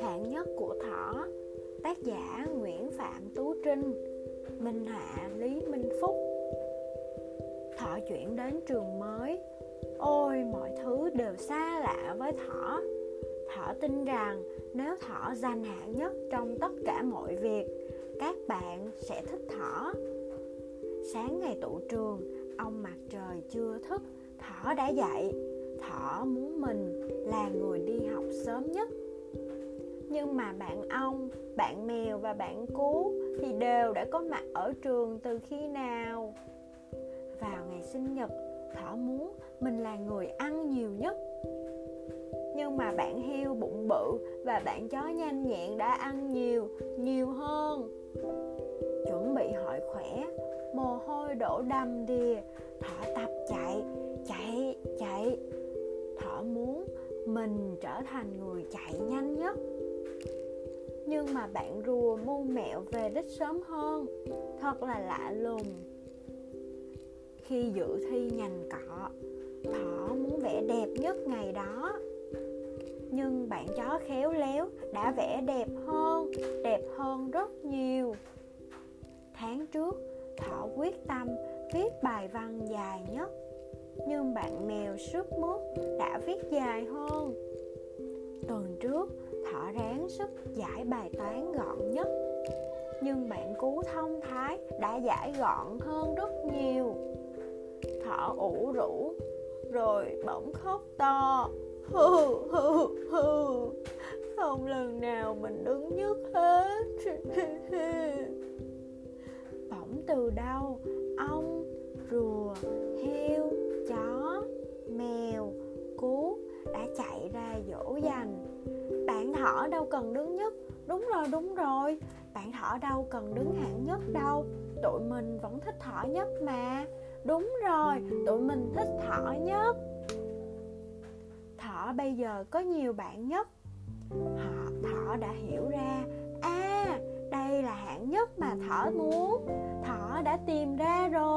Hạng nhất của thỏ, Tác giả Nguyễn Phạm Tú Trinh, Minh Hạ Lý Minh Phúc. Thỏ chuyển đến trường mới. Ôi, mọi thứ đều xa lạ với thỏ. Thỏ tin rằng nếu thỏ giành hạng nhất trong tất cả mọi việc, Các bạn sẽ thích thỏ. Sáng ngày tụ trường Ông mặt trời chưa thức Thỏ đã dậy Thỏ muốn mình là người đi học sớm nhất nhưng mà bạn ong, bạn mèo và bạn cú thì đều đã có mặt ở trường từ khi nào? Vào ngày sinh nhật, thỏ muốn mình là người ăn nhiều nhất. Nhưng mà bạn heo bụng bự và bạn chó nhanh nhẹn đã ăn nhiều, nhiều hơn. Chuẩn bị hội khỏe, mồ hôi đổ đầm đìa, mình trở thành người chạy nhanh nhất. Nhưng mà bạn rùa mưu mẹo về đích sớm hơn, thật là lạ lùng. Khi dự thi nhành cọ thỏ muốn vẽ đẹp nhất ngày đó. Nhưng bạn chó khéo léo đã vẽ đẹp hơn đẹp hơn rất nhiều. Tháng trước thỏ quyết tâm viết bài văn dài nhất nhưng bạn mèo sức mướt đã viết dài hơn. Tuần trước, thỏ ráng sức giải bài toán gọn nhất. Nhưng bạn cú thông thái đã giải gọn hơn rất nhiều. Thỏ ủ rũ, rồi bỗng khóc to. Hừ hừ hừ. Không lần nào mình đứng nhất hết. Bỗng từ đâu đã chạy ra dỗ dành. Bạn thỏ đâu cần đứng nhất. Đúng rồi đúng rồi. Bạn thỏ đâu cần đứng hạng nhất đâu. Tụi mình vẫn thích thỏ nhất mà. Đúng rồi, tụi mình thích thỏ nhất. Thỏ bây giờ có nhiều bạn nhất. Họ, thỏ đã hiểu ra. À đây là hạng nhất mà thỏ muốn. Thỏ đã tìm ra rồi.